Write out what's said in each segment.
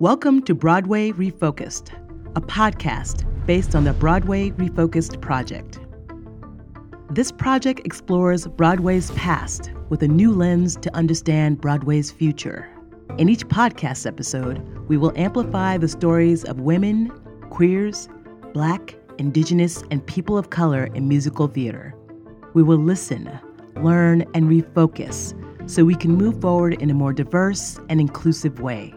Welcome to Broadway Refocused, a podcast based on the Broadway Refocused project. This project explores Broadway's past with a new lens to understand Broadway's future. In each podcast episode, we will amplify the stories of women, queers, Black, Indigenous, and people of color in musical theater. We will listen, learn, and refocus so we can move forward in a more diverse and inclusive way.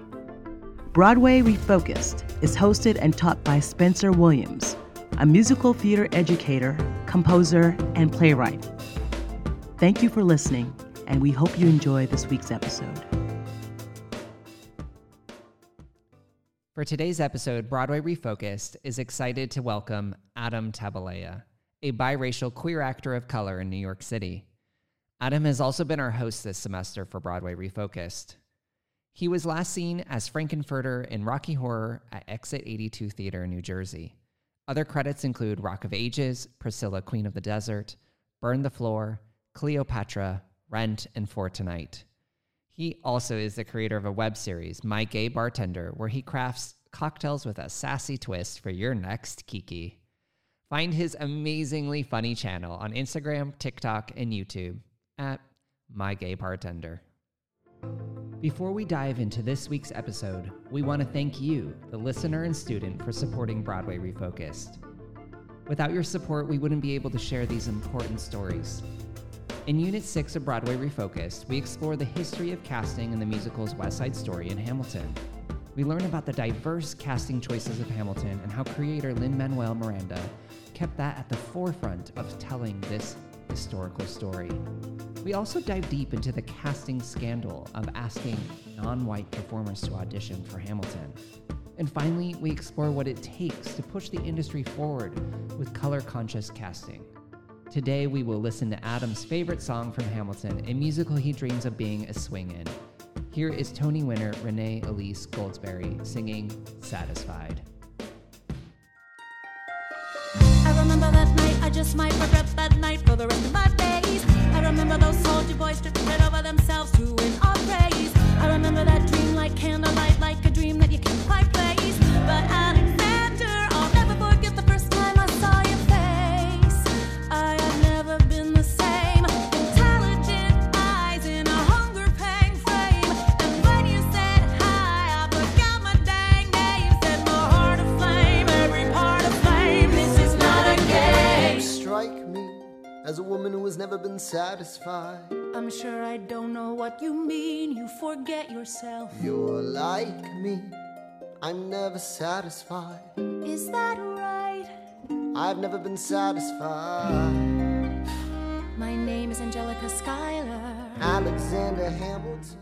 Broadway Refocused is hosted and taught by Spencer Williams, a musical theater educator, composer, and playwright. Thank you for listening, and we hope you enjoy this week's episode. For today's episode, Broadway Refocused is excited to welcome Adam Tabalea, a biracial queer actor of color in New York City. Adam has also been our host this semester for Broadway Refocused. He was last seen as Frank-N-Furter in Rocky Horror at Exit 82 Theater in New Jersey. Other credits include Rock of Ages, Priscilla, Queen of the Desert, Burn the Floor, Cleopatra, Rent, and For Tonight. He also is the creator of a web series, My Gay Bartender, where he crafts cocktails with a sassy twist for your next Kiki. Find his amazingly funny channel on Instagram, TikTok, and YouTube at My Gay Bartender. Before we dive into this week's episode, we want to thank you, the listener and student, for supporting Broadway Refocused. Without your support, we wouldn't be able to share these important stories. In Unit 6 of Broadway Refocused, we explore the history of casting in the musical's West Side Story in Hamilton. We learn about the diverse casting choices of Hamilton and how creator Lin Manuel Miranda kept that at the forefront of telling this historical story. We also dive deep into the casting scandal of asking non white performers to audition for Hamilton. And finally, we explore what it takes to push the industry forward with color conscious casting. Today, we will listen to Adam's favorite song from Hamilton, a musical he dreams of being a swing in. Here is Tony winner Renee Elise Goldsberry singing Satisfied. I remember that night, I just might regret that night for the rest of my days. I remember those soldier boys tripping over themselves win our praise. I remember that dream like candlelight, like a dream that you can't quite place. But Alexander, woman who has never been satisfied. I'm sure I don't know what you mean. You forget yourself. You're like me, I'm never satisfied. Is that right? I've never been satisfied. My name is Angelica Schuyler. Alexander Hamilton.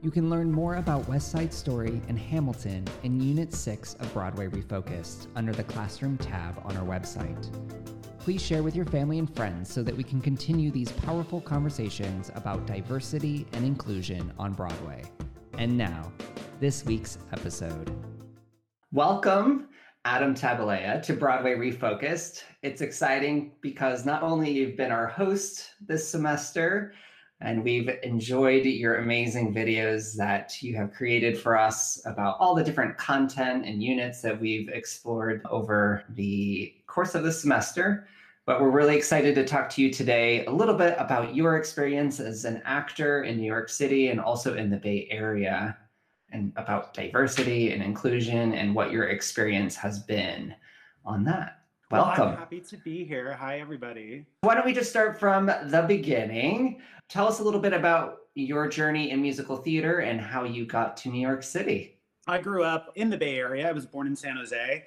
You can learn more about West Side Story and Hamilton in Unit 6 of Broadway Refocused under the Classroom tab on our website. Please share with your family and friends so that we can continue these powerful conversations about diversity and inclusion on Broadway. And now, this week's episode. Welcome, Adam Tabalea, to Broadway Refocused. It's exciting because not only you've been our host this semester, and we've enjoyed your amazing videos that you have created for us about all the different content and units that we've explored over the course of the semester. But we're really excited to talk to you today a little bit about your experience as an actor in New York City and also in the Bay Area, and about diversity and inclusion and what your experience has been on that. Well, Welcome. I'm happy to be here. Hi, everybody. Why don't we just start from the beginning? Tell us a little bit about your journey in musical theater and how you got to New York City. I grew up in the Bay Area. I was born in San Jose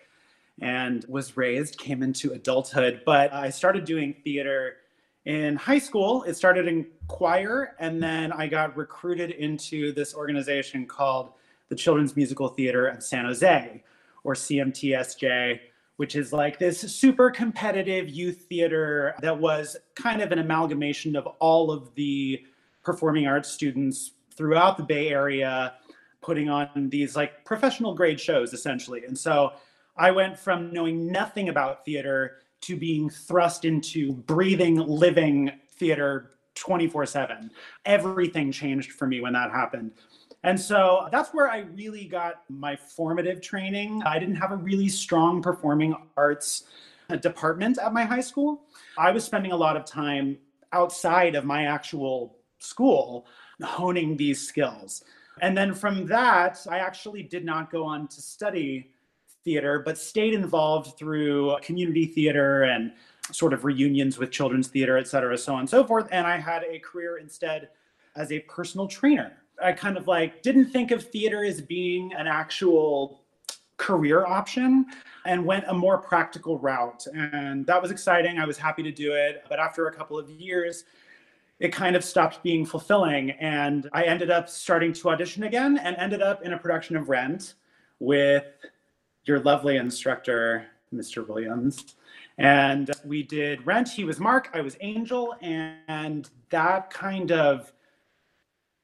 and was raised, came into adulthood, but I started doing theater in high school. It started in choir, and then I got recruited into this organization called the Children's Musical Theater of San Jose, or CMTSJ, which is like this super competitive youth theater that was kind of an amalgamation of all of the performing arts students throughout the Bay Area putting on these like professional grade shows essentially. And so I went from knowing nothing about theater to being thrust into breathing, living theater 24 7. Everything changed for me when that happened. And so that's where I really got my formative training. I didn't have a really strong performing arts department at my high school. I was spending a lot of time outside of my actual school honing these skills. And then from that, I actually did not go on to study theater, but stayed involved through community theater and sort of reunions with children's theater, et cetera, so on and so forth. And I had a career instead as a personal trainer. I kind of like didn't think of theater as being an actual career option and went a more practical route. And that was exciting. I was happy to do it. But after a couple of years, it kind of stopped being fulfilling. And I ended up starting to audition again and ended up in a production of Rent with your lovely instructor, Mr. Williams. And we did Rent. He was Mark, I was Angel. And that kind of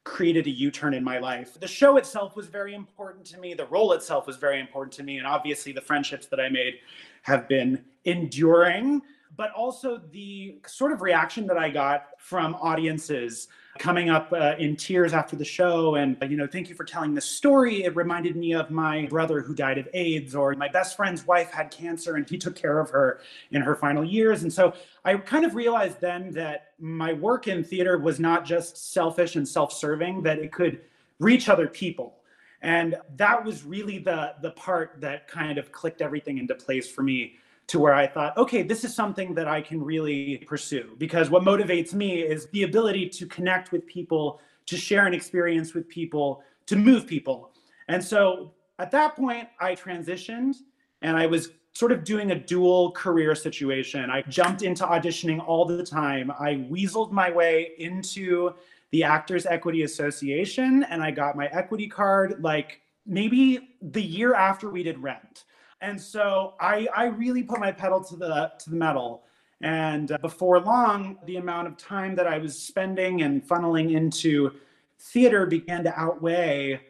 created a U-turn in my life. The show itself was very important to me. The role itself was very important to me. And obviously the friendships that I made have been enduring but also the sort of reaction that I got from audiences coming up uh, in tears after the show and you know thank you for telling this story. It reminded me of my brother who died of aids or my best friend's wife had cancer and he took care of her in her final years. And so i kind of realized then that my work in theater was not just selfish and self-serving that it could reach other people. And that was really the the part that kind of clicked everything into place for me to where I thought, okay, this is something that I can really pursue because what motivates me is the ability to connect with people, to share an experience with people, to move people. And so at that point, I transitioned and I was sort of doing a dual career situation. I jumped into auditioning all the time. I weaseled my way into the Actors Equity Association and I got my equity card like maybe the year after we did Rent. And so I, I really put my pedal to the to the metal. And uh, before long, the amount of time that I was spending and funneling into theater began to outweigh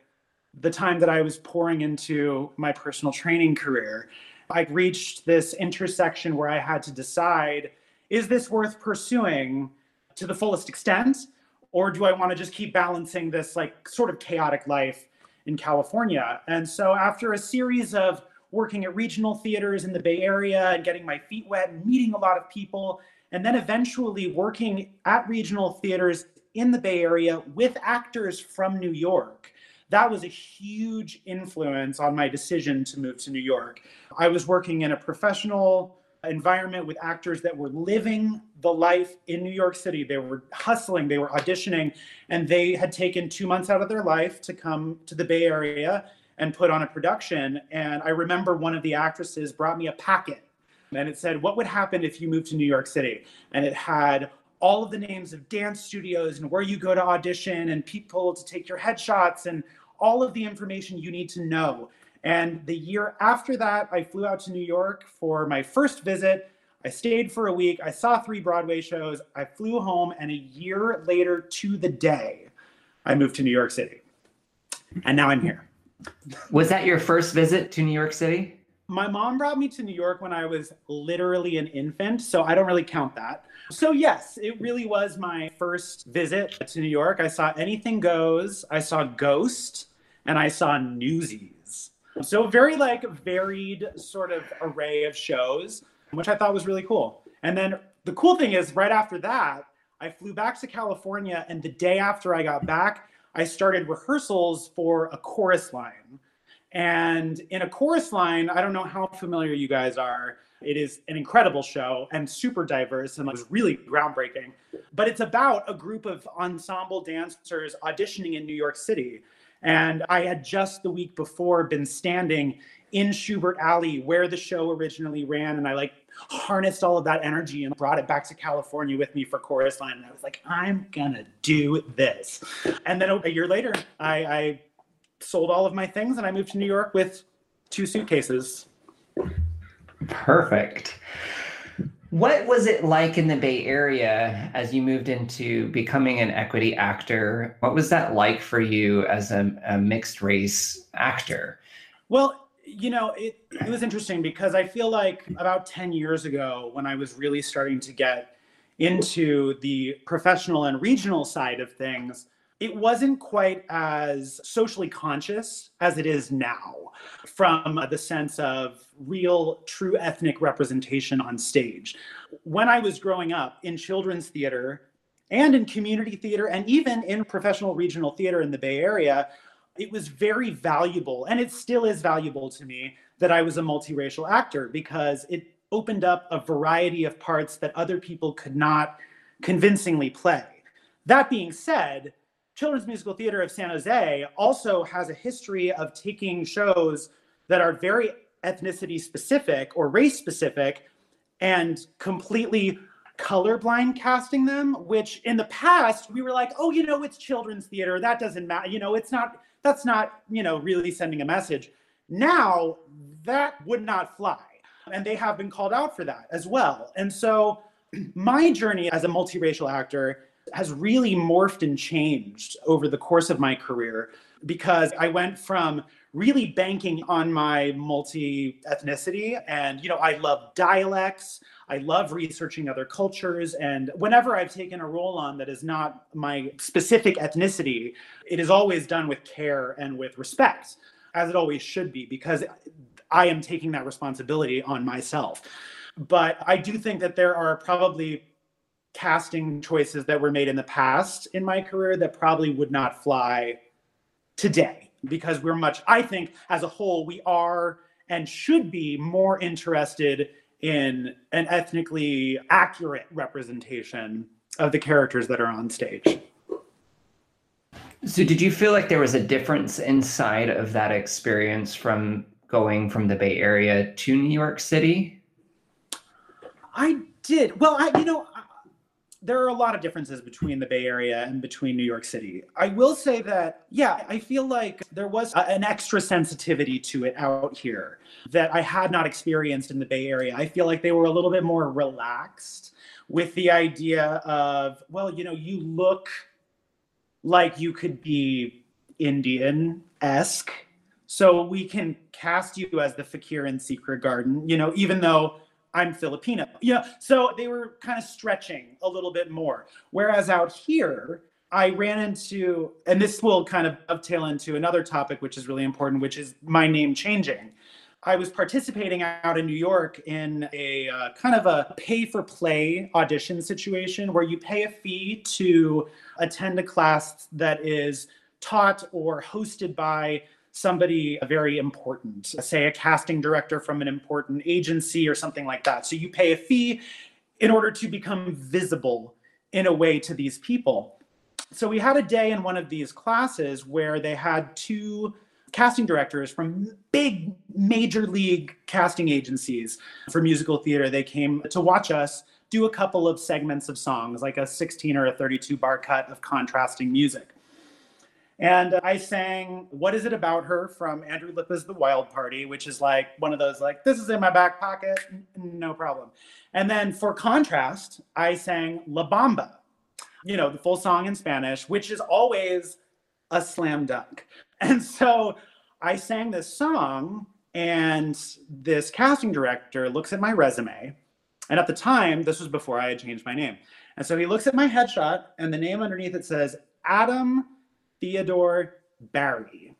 the time that I was pouring into my personal training career. I reached this intersection where I had to decide is this worth pursuing to the fullest extent? Or do I want to just keep balancing this like sort of chaotic life in California? And so after a series of working at regional theaters in the Bay Area and getting my feet wet and meeting a lot of people. And then eventually working at regional theaters in the Bay Area with actors from New York. That was a huge influence on my decision to move to New York. I was working in a professional environment with actors that were living the life in New York City. They were hustling, they were auditioning, and they had taken two months out of their life to come to the Bay Area and put on a production. And I remember one of the actresses brought me a packet and it said, What would happen if you moved to New York City? And it had all of the names of dance studios and where you go to audition and people to take your headshots and all of the information you need to know. And the year after that, I flew out to New York for my first visit. I stayed for a week. I saw three Broadway shows. I flew home, and a year later to the day, I moved to New York City. And now I'm here. Was that your first visit to New York City? My mom brought me to New York when I was literally an infant, so I don't really count that. So, yes, it really was my first visit to New York. I saw Anything Goes, I saw Ghost, and I saw Newsies. So, very like varied sort of array of shows, which I thought was really cool. And then the cool thing is, right after that, I flew back to California, and the day after I got back, I started rehearsals for a chorus line. And in a chorus line, I don't know how familiar you guys are. It is an incredible show and super diverse and was really groundbreaking. But it's about a group of ensemble dancers auditioning in New York City. And I had just the week before been standing in Shubert Alley where the show originally ran. And I like harnessed all of that energy and brought it back to California with me for chorus line. And I was like, I'm gonna do this. And then a year later, I, I sold all of my things and I moved to New York with two suitcases. Perfect. What was it like in the Bay Area as you moved into becoming an equity actor? What was that like for you as a, a mixed race actor? Well, you know, it, it was interesting because I feel like about 10 years ago, when I was really starting to get into the professional and regional side of things, it wasn't quite as socially conscious as it is now from the sense of real, true ethnic representation on stage. When I was growing up in children's theater and in community theater and even in professional regional theater in the Bay Area, it was very valuable, and it still is valuable to me that I was a multiracial actor because it opened up a variety of parts that other people could not convincingly play. That being said, Children's Musical Theater of San Jose also has a history of taking shows that are very ethnicity specific or race specific and completely colorblind casting them, which in the past we were like, oh, you know, it's children's theater. That doesn't matter. You know, it's not, that's not, you know, really sending a message. Now that would not fly. And they have been called out for that as well. And so my journey as a multiracial actor has really morphed and changed over the course of my career because I went from really banking on my multi ethnicity and you know I love dialects I love researching other cultures and whenever I've taken a role on that is not my specific ethnicity it is always done with care and with respect as it always should be because I am taking that responsibility on myself. But I do think that there are probably casting choices that were made in the past in my career that probably would not fly today because we're much i think as a whole we are and should be more interested in an ethnically accurate representation of the characters that are on stage. So did you feel like there was a difference inside of that experience from going from the bay area to new york city? I did. Well i you know there are a lot of differences between the Bay Area and between New York City. I will say that, yeah, I feel like there was a, an extra sensitivity to it out here that I had not experienced in the Bay Area. I feel like they were a little bit more relaxed with the idea of, well, you know, you look like you could be Indian esque. So we can cast you as the fakir in Secret Garden, you know, even though I'm Filipino. Yeah. So they were kind of stretching a little bit more. Whereas out here, I ran into, and this will kind of dovetail into another topic, which is really important, which is my name changing. I was participating out in New York in a uh, kind of a pay for play audition situation where you pay a fee to attend a class that is taught or hosted by somebody very important, say a casting director from an important agency or something like that. So you pay a fee in order to become visible in a way to these people. So we had a day in one of these classes where they had two casting directors from big major league casting agencies for musical theater. They came to watch us do a couple of segments of songs, like a 16 or a 32 bar cut of contrasting music. And I sang What Is It About Her from Andrew Lippa's The Wild Party, which is like one of those, like, this is in my back pocket, no problem. And then for contrast, I sang La Bamba, you know, the full song in Spanish, which is always a slam dunk. And so I sang this song, and this casting director looks at my resume. And at the time, this was before I had changed my name. And so he looks at my headshot, and the name underneath it says Adam Theodore Barry,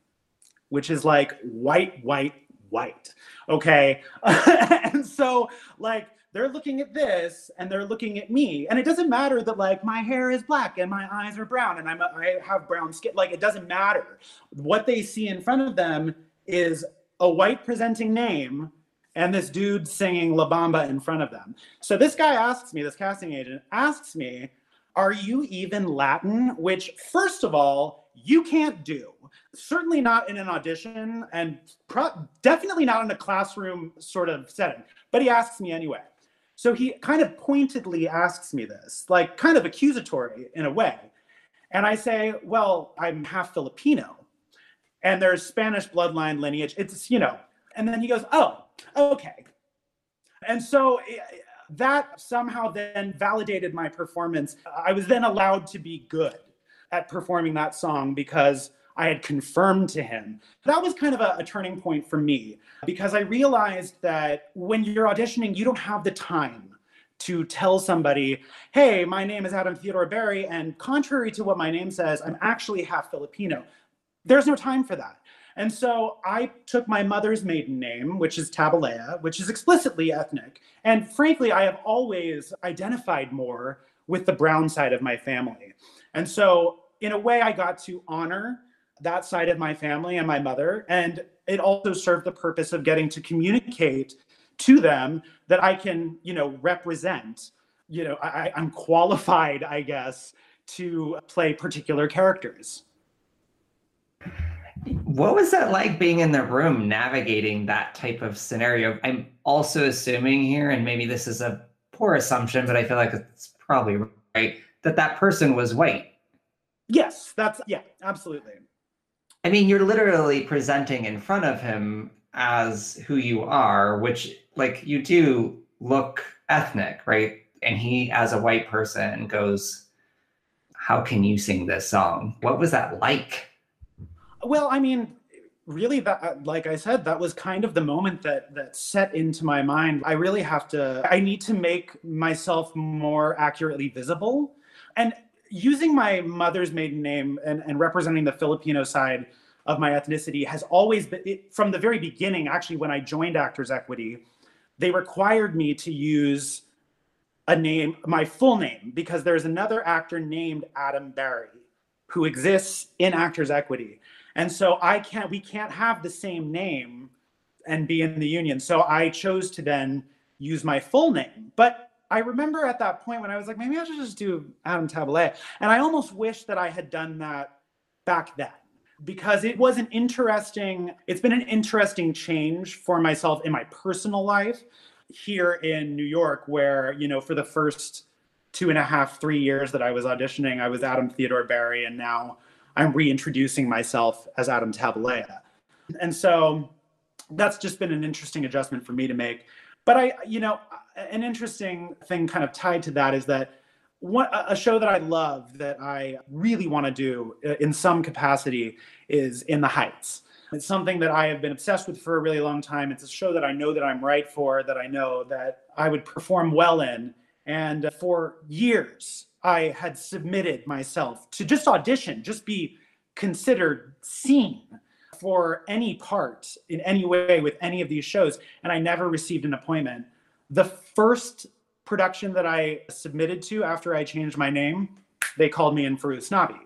which is like white, white, white. Okay. and so, like, they're looking at this and they're looking at me. And it doesn't matter that, like, my hair is black and my eyes are brown and I'm, a, I have brown skin. Like, it doesn't matter. What they see in front of them is a white presenting name and this dude singing La Bamba in front of them. So this guy asks me, this casting agent asks me, Are you even Latin? Which, first of all, you can't do. Certainly not in an audition and pro- definitely not in a classroom sort of setting. But he asks me anyway. So he kind of pointedly asks me this, like kind of accusatory in a way. And I say, well, I'm half Filipino and there's Spanish bloodline lineage. It's, you know, and then he goes, oh, okay. And so eh, that somehow then validated my performance. I was then allowed to be good at performing that song because I had confirmed to him. That was kind of a, a, turning point for me because I realized that when you're auditioning, you don't have the time to tell somebody, hey, my name is Adam Theodore Barry, and contrary to what my name says, I'm actually half Filipino. There's no time for that. And so I took my mother's maiden name, which is Tabalea, which is explicitly ethnic. And frankly, I have always identified more with the brown side of my family. And so, in a way, I got to honor that side of my family and my mother. And it also served the purpose of getting to communicate to them that I can, you know, represent. You know, I, I'm qualified, I guess, to play particular characters. What was that like being in the room navigating that type of scenario? I'm also assuming here, and maybe this is a poor assumption, but I feel like it's probably right, that that person was white. Yes, that's, yeah, absolutely. I mean, you're literally presenting in front of him as who you are, which, like, you do look ethnic, right? And he, as a white person, goes, How can you sing this song? What was that like? Well, I mean, really that like i said that was kind of the moment that that set into my mind i really have to i need to make myself more accurately visible and using my mother's maiden name and, and representing the filipino side of my ethnicity has always been it, from the very beginning actually when i joined actors equity they required me to use a name my full name because there's another actor named adam barry who exists in actors equity and so I can't, we can't have the same name and be in the union. So I chose to then use my full name. But I remember at that point when I was like, maybe I should just do Adam Tabalea. And I almost wish that I had done that back then because it was an interesting, it's been an interesting change for myself in my personal life here in New York, where, you know, for the first two and a half, three years that I was auditioning, I was Adam Theodore Barry. And now I'm reintroducing myself as Adam Tabalea. And so that's just been an interesting adjustment for me to make. But I, you know, an interesting thing kind of tied to that is that a show that I love that I really want to do uh, in some capacity is In the Heights. It's something that I have been obsessed with for a really long time. It's a show that I know that I'm right for, that I know that I would perform well in. And for years, I had submitted myself to just audition, just be considered seen for any part in any way with any of these shows. And I never received an appointment. The first production that I submitted to after I changed my name, they called me in for Usnavi.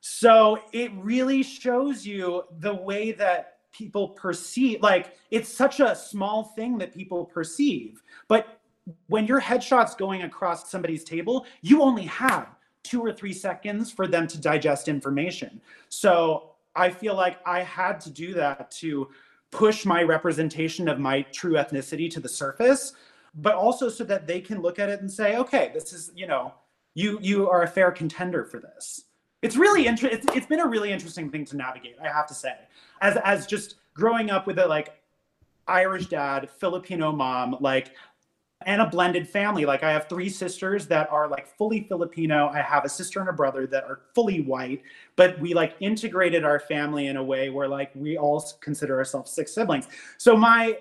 So it really shows you the way that people perceive, like it's such a small thing that people perceive, but when your headshot's going across somebody's table, you only have two or three seconds for them to digest information. So I feel like I had to do that to push my representation of my true ethnicity to the surface, but also so that they can look at it and say, okay, this is, you know, you you are a fair contender for this. It's really interesting. It's, it's been a really interesting thing to navigate, I have to say. As as just growing up with a like Irish dad, Filipino mom, like and a blended family. Like I have three sisters that are like fully Filipino. I have a sister and a brother that are fully white, but we like integrated our family in a way where like we all consider ourselves six siblings. So my,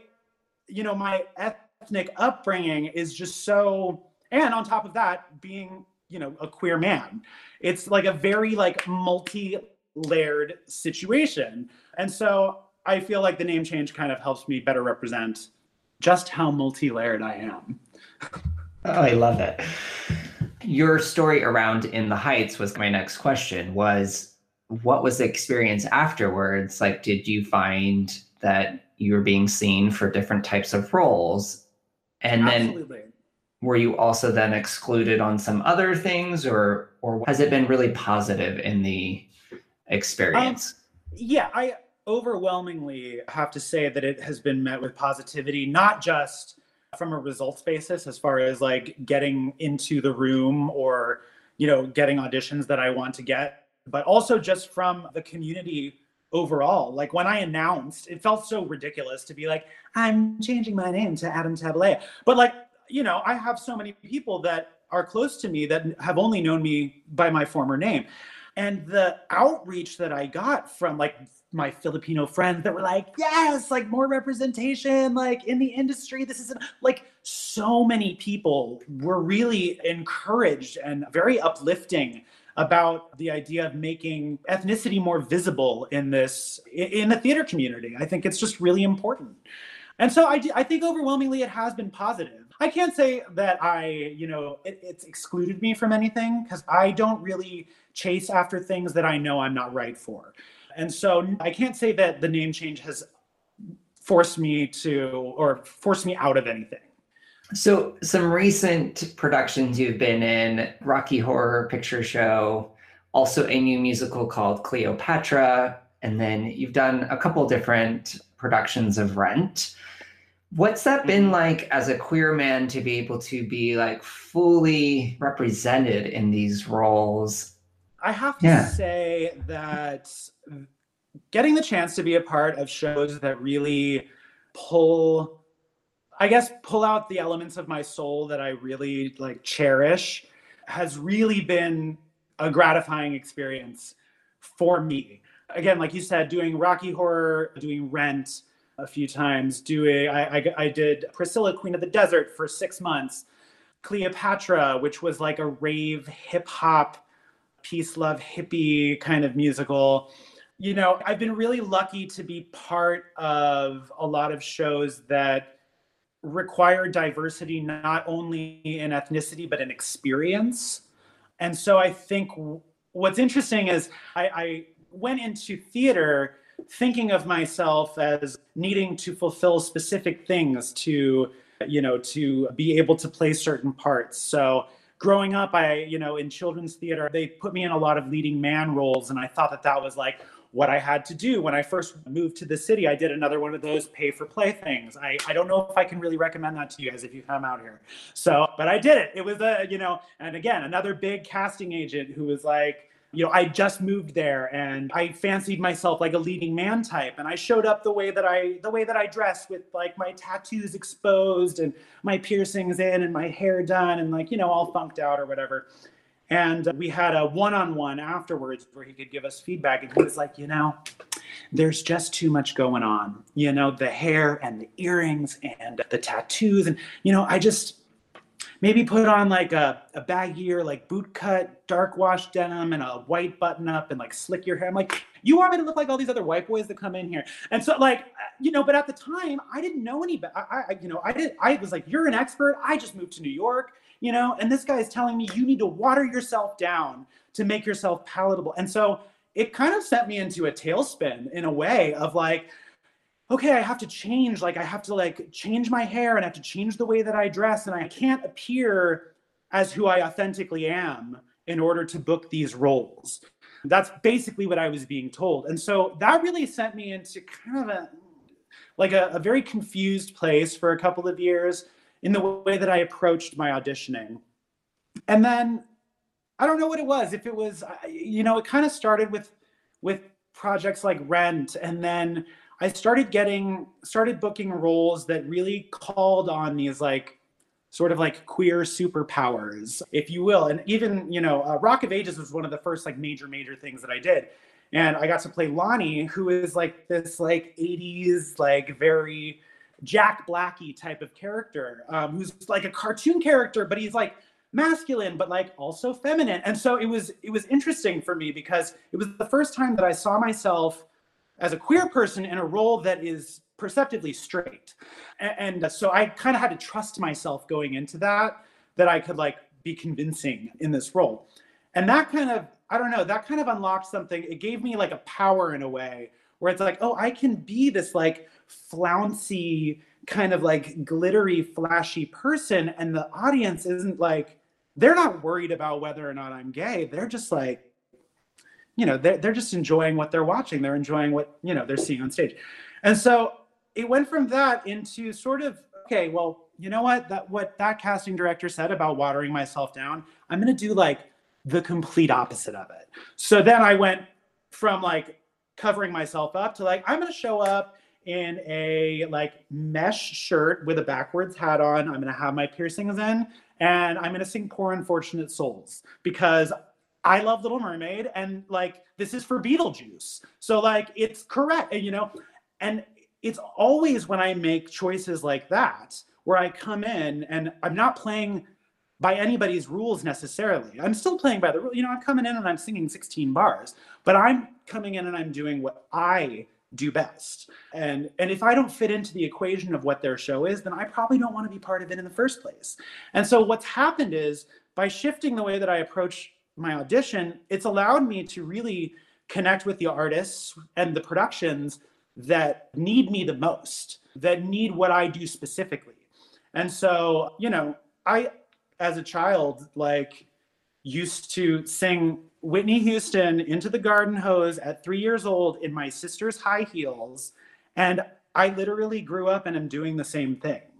you know, my ethnic upbringing is just so, and on top of that, being, you know, a queer man, it's like a very like multi layered situation. And so I feel like the name change kind of helps me better represent just how multi-layered I am. oh, I love it. Your story around In the Heights was my next question was what was the experience afterwards? Like did you find that you were being seen for different types of roles? And Absolutely. then were you also then excluded on some other things or or has it been really positive in the experience? Um, yeah, I overwhelmingly have to say that it has been met with positivity, not just from a results basis as far as like getting into the room or you know getting auditions that I want to get, but also just from the community overall. Like when I announced, it felt so ridiculous to be like, I'm changing my name to Adam Tabalea. But like, you know, I have so many people that are close to me that have only known me by my former name. And the outreach that I got from like my Filipino friends that were like, yes, like more representation, like in the industry. This is like so many people were really encouraged and very uplifting about the idea of making ethnicity more visible in this in the theater community. I think it's just really important. And so I, I think overwhelmingly it has been positive. I can't say that I, you know, it, it's excluded me from anything because I don't really chase after things that I know I'm not right for. And so I can't say that the name change has forced me to or forced me out of anything. So, some recent productions you've been in Rocky Horror Picture Show, also a new musical called Cleopatra, and then you've done a couple different productions of Rent. What's that been mm-hmm. like as a queer man to be able to be like fully represented in these roles? I have to yeah. say that getting the chance to be a part of shows that really pull I guess pull out the elements of my soul that I really like cherish has really been a gratifying experience for me. Again, like you said, doing Rocky Horror, doing Rent, a few times doing I, I, I did priscilla queen of the desert for six months cleopatra which was like a rave hip hop peace love hippie kind of musical you know i've been really lucky to be part of a lot of shows that require diversity not only in ethnicity but in experience. And so i think what's interesting is i, I went into theater thinking of myself as needing to fulfill specific things to you know to be able to play certain parts. So growing up i you know in children's theater they put me in a lot of leading man roles and i thought that that was like what i had to do when i first moved to the city i did another one of those pay for play things i, I don't know if i can really recommend that to you guys if you come out here so but i did it it was a you know and again another big casting agent who was like you know, I just moved there and I fancied myself like a leading man type. And I showed up the way that I the way that I dressed with like my tattoos exposed and my piercings in and my hair done and like, you know, all funked out or whatever. And we had a one-on-one afterwards where he could give us feedback. And he was like, you know, there's just too much going on. You know, the hair and the earrings and the tattoos. And, you know, I just maybe put on like a, a baggier, like boot cut, dark wash denim and a white button up and like slick your hair. I'm like, you want me to look like all these other white boys that come in here? And so like, you know, but at the time I didn't know any, I, I, you know, I did, I was like, you're an expert. I just moved to New York, you know, and this guy is telling me you need to water yourself down to make yourself palatable. And so it kind of sent me into a tailspin in a way of like, okay, I have to change. Like I have to like change my hair and I have to change the way that I dress. And I can't appear as who I authentically am in order to book these roles. That's basically what I was being told. And so that really sent me into kind of a like a, a very confused place for a couple of years in the way that I approached my auditioning. And then I don't know what it was. If it was, you know, it kind of started with with projects like Rent, and then I started getting started booking roles that really called on these like sort of like queer superpowers, if you will. And even you know, uh, Rock of Ages was one of the first like major major things that I did, and I got to play Lonnie, who is like this like '80s like very Jack Blacky type of character, um, who's like a cartoon character, but he's like masculine but like also feminine and so it was it was interesting for me because it was the first time that i saw myself as a queer person in a role that is perceptively straight. And, and so I kind of had to trust myself going into that, that I could like be convincing in this role. And that kind of, I don't know, that kind of unlocked something. It gave me like a power in a way where it's like, oh, I can be this like flouncy, kind of like glittery, flashy person. And the audience isn't like, they're not worried about whether or not I'm gay. They're just like, you know they're, they're just enjoying what they're watching they're enjoying what you know they're seeing on stage and so it went from that into sort of okay well you know what that what that casting director said about watering myself down i'm going to do like the complete opposite of it so then i went from like covering myself up to like i'm going to show up in a like mesh shirt with a backwards hat on i'm going to have my piercings in and i'm going to sing poor unfortunate souls because I love Little Mermaid and like this is for Beetlejuice. So like it's correct, and you know, and it's always when I make choices like that where I come in and I'm not playing by anybody's rules necessarily. I'm still playing by the rule. You know, I'm coming in and I'm singing 16 bars, but I'm coming in and I'm doing what I do best. And and if I don't fit into the equation of what their show is, then I probably don't want to be part of it in the first place. And so what's happened is by shifting the way that I approach my audition, it's allowed me to really connect with the artists and the productions that need me the most, that need what I do specifically. And so, you know, I as a child like used to sing Whitney Houston into the garden hose at 3 years old in my sister's high heels and I literally grew up and am doing the same thing.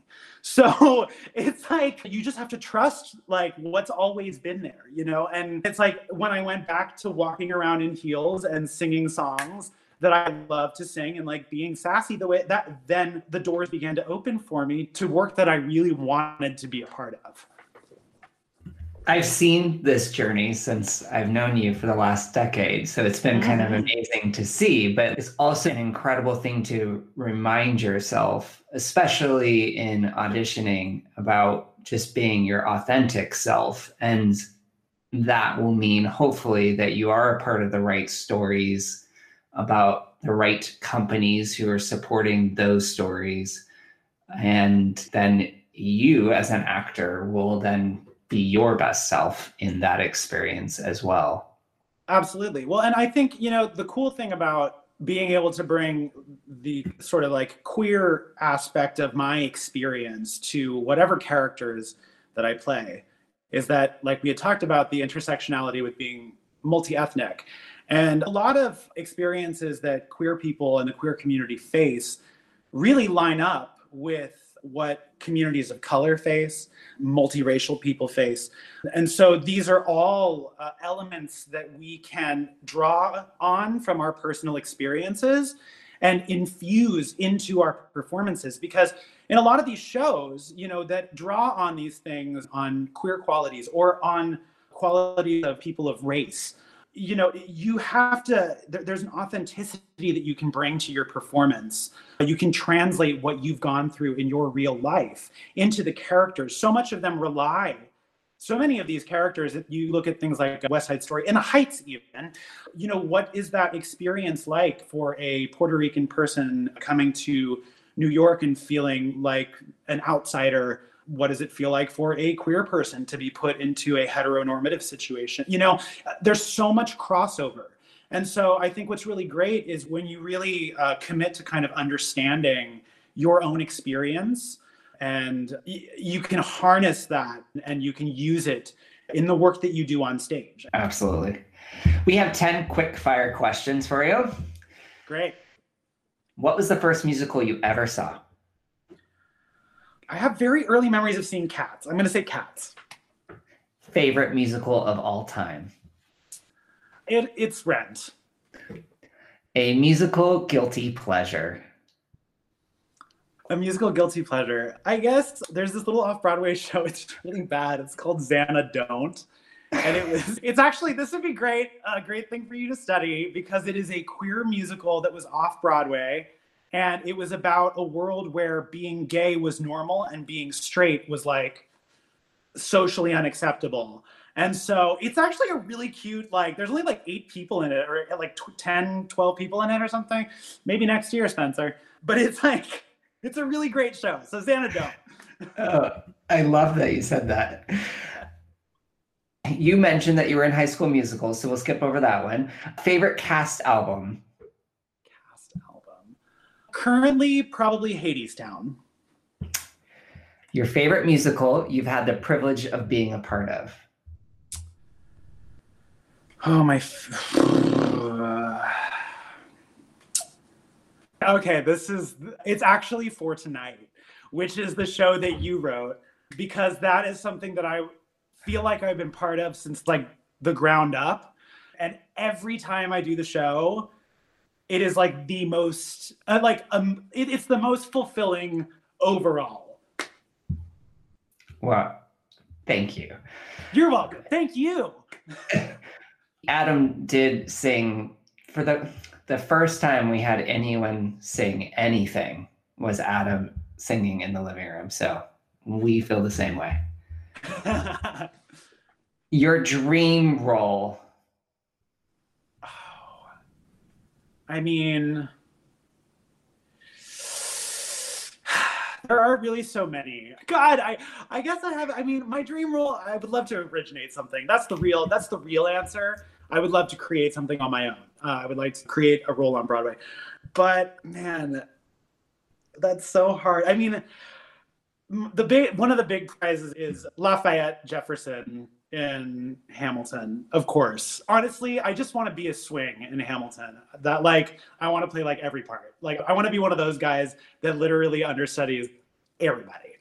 So it's like you just have to trust like what's always been there, you know? And it's like when I went back to walking around in heels and singing songs that I love to sing and like being sassy the way that then the doors began to open for me to work that I really wanted to be a part of. I've seen this journey since I've known you for the last decade. So it's been kind of mm-hmm. amazing to see, but it's also an incredible thing to remind yourself, especially in auditioning, about just being your authentic self. And that will mean, hopefully, that you are a part of the right stories about the right companies who are supporting those stories. And then you, as an actor, will then be your best self in that experience as well. Absolutely. Well, and I think, you know, the cool thing about being able to bring the sort of like queer aspect of my experience to whatever characters that I play is that, like we had talked about, the intersectionality with being multi ethnic. And a lot of experiences that queer people and the queer community face really line up with what communities of color face, multiracial people face. And so these are all uh, elements that we can draw on from our personal experiences and infuse into our performances because in a lot of these shows, you know, that draw on these things on queer qualities or on qualities of people of race you know you have to there, there's an authenticity that you can bring to your performance. You can translate what you've gone through in your real life into the characters. So much of them rely so many of these characters if you look at things like uh, west side story and the heights even you know what is that experience like for a puerto rican person coming to new york and feeling like an outsider what does it feel like for a queer person to be put into a heteronormative situation? You know, there's so much crossover. And so I think what's really great is when you really uh, commit to kind of understanding your own experience and y- you can harness that and you can use it in the work that you do on stage. Absolutely. We have 10 quick fire questions for you. Great. What was the first musical you ever saw? I have very early memories of seeing Cats. I'm going to say Cats. Favorite musical of all time? It, it's Rent. A musical guilty pleasure. A musical guilty pleasure. I guess there's this little off Broadway show. It's really bad. It's called Zanna Don't. and it was it's actually this would be great a great thing for you to study because it is a queer musical that was off broadway and it was about a world where being gay was normal and being straight was like socially unacceptable. And so it's actually a really cute like there's only like eight people in it or eh, like 10 12 people in it or something. Maybe next year spencer. But it's like it's a really great show. So xanadu oh, i love that you said that. You mentioned that you were in high school musical so we'll skip over that one. Favorite cast album Currently, probably Hadestown. Your favorite musical you've had the privilege of being a part of? Oh, my. F- okay, this is. It's actually for tonight, which is the show that you wrote, because that is something that I feel like I've been part of since like the ground up. And every time I do the show, it is like the most uh, like um it, it's the most fulfilling overall wow thank you you're welcome thank you Adam did sing for the the first time we had anyone sing anything was Adam singing in the living room. So we feel the same way. Your dream role. Oh, I mean, there are really so many. God, I I guess I have. I mean, my dream role. I would love to originate something. That's the real. That's the real answer. I would love to create something on my own. Uh, I would like to create a role on Broadway, but man, that's so hard. I mean, the big one of the big prizes is Lafayette Jefferson in Hamilton, of course. Honestly, I just want to be a swing in Hamilton. That like I want to play like every part. Like I want to be one of those guys that literally understudies everybody.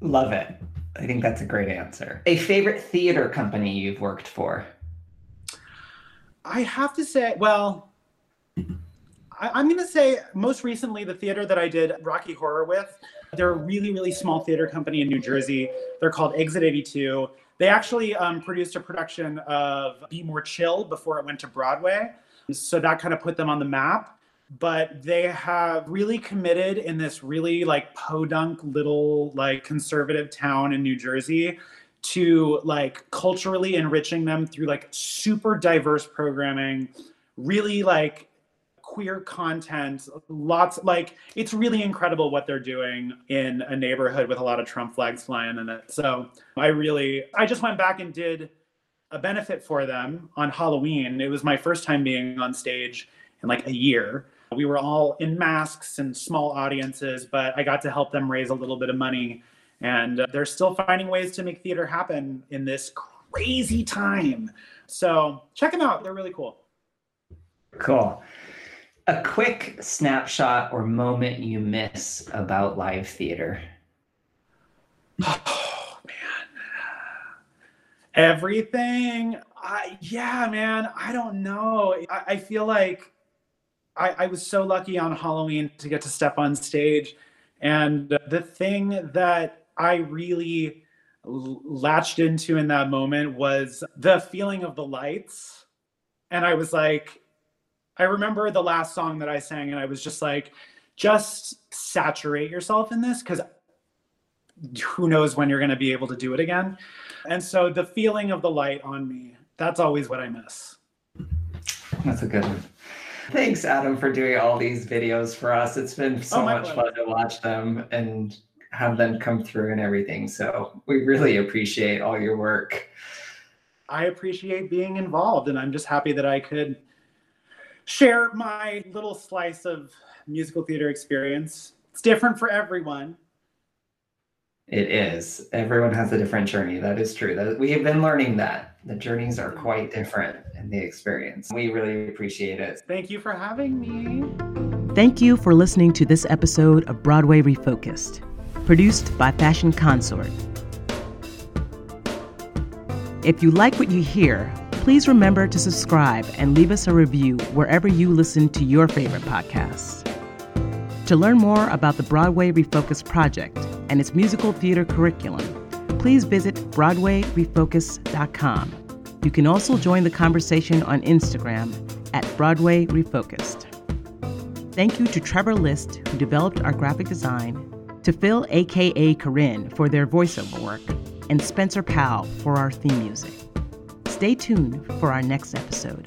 Love it. I think that's a great answer. A favorite theater company you've worked for? I have to say, well, I, am going to say most recently the theater that I did Rocky Horror with. They're a really, really small theater company in New Jersey. They're called Exit 82. They actually um, produced a production of Be More Chill before it went to Broadway. So that kind of put them on the map. But they have really committed in this really like podunk little like conservative town in New Jersey to like culturally enriching them through like super diverse programming, really like queer content, lots like it's really incredible what they're doing in a neighborhood with a lot of Trump flags flying in it. So I really I just went back and did a benefit for them on Halloween. It was my first time being on stage in like a year. We were all in masks and small audiences, but I got to help them raise a little bit of money and uh, they're still finding ways to make theater happen in this crazy time. So check them out. They're really cool. Cool. A quick snapshot or moment you miss about live theater. Oh man. Everything. I yeah, man. I don't know. I, I feel like I, I was so lucky on Halloween to get to step on stage. And the thing that I really latched into in that moment was the feeling of the lights. And I was like, I remember the last song that I sang, and I was just like, just saturate yourself in this because who knows when you're going to be able to do it again. And so the feeling of the light on me, that's always what I miss. That's a good one. Thanks, Adam, for doing all these videos for us. It's been so oh, much fun to watch them. And have them come through and everything. So we really appreciate all your work. I appreciate being involved, and I'm just happy that I could share my little slice of musical theater experience. It's different for everyone. It is. Everyone has a different journey. That is true. That we have been learning that the journeys are quite different in the experience. We really appreciate it. Thank you for having me. Thank you for listening to this episode of Broadway Refocused produced by Fashion Consort. If you like what you hear, please remember to subscribe and leave us a review wherever you listen to your favorite podcasts. To learn more about the Broadway Refocus project and its musical theater curriculum, please visit BroadwayRefocus.com. You can also join the conversation on Instagram at Broadway Refocused. Thank you to Trevor List, who developed our graphic design, to Phil, aka Corinne, for their voiceover work, and Spencer Powell for our theme music. Stay tuned for our next episode.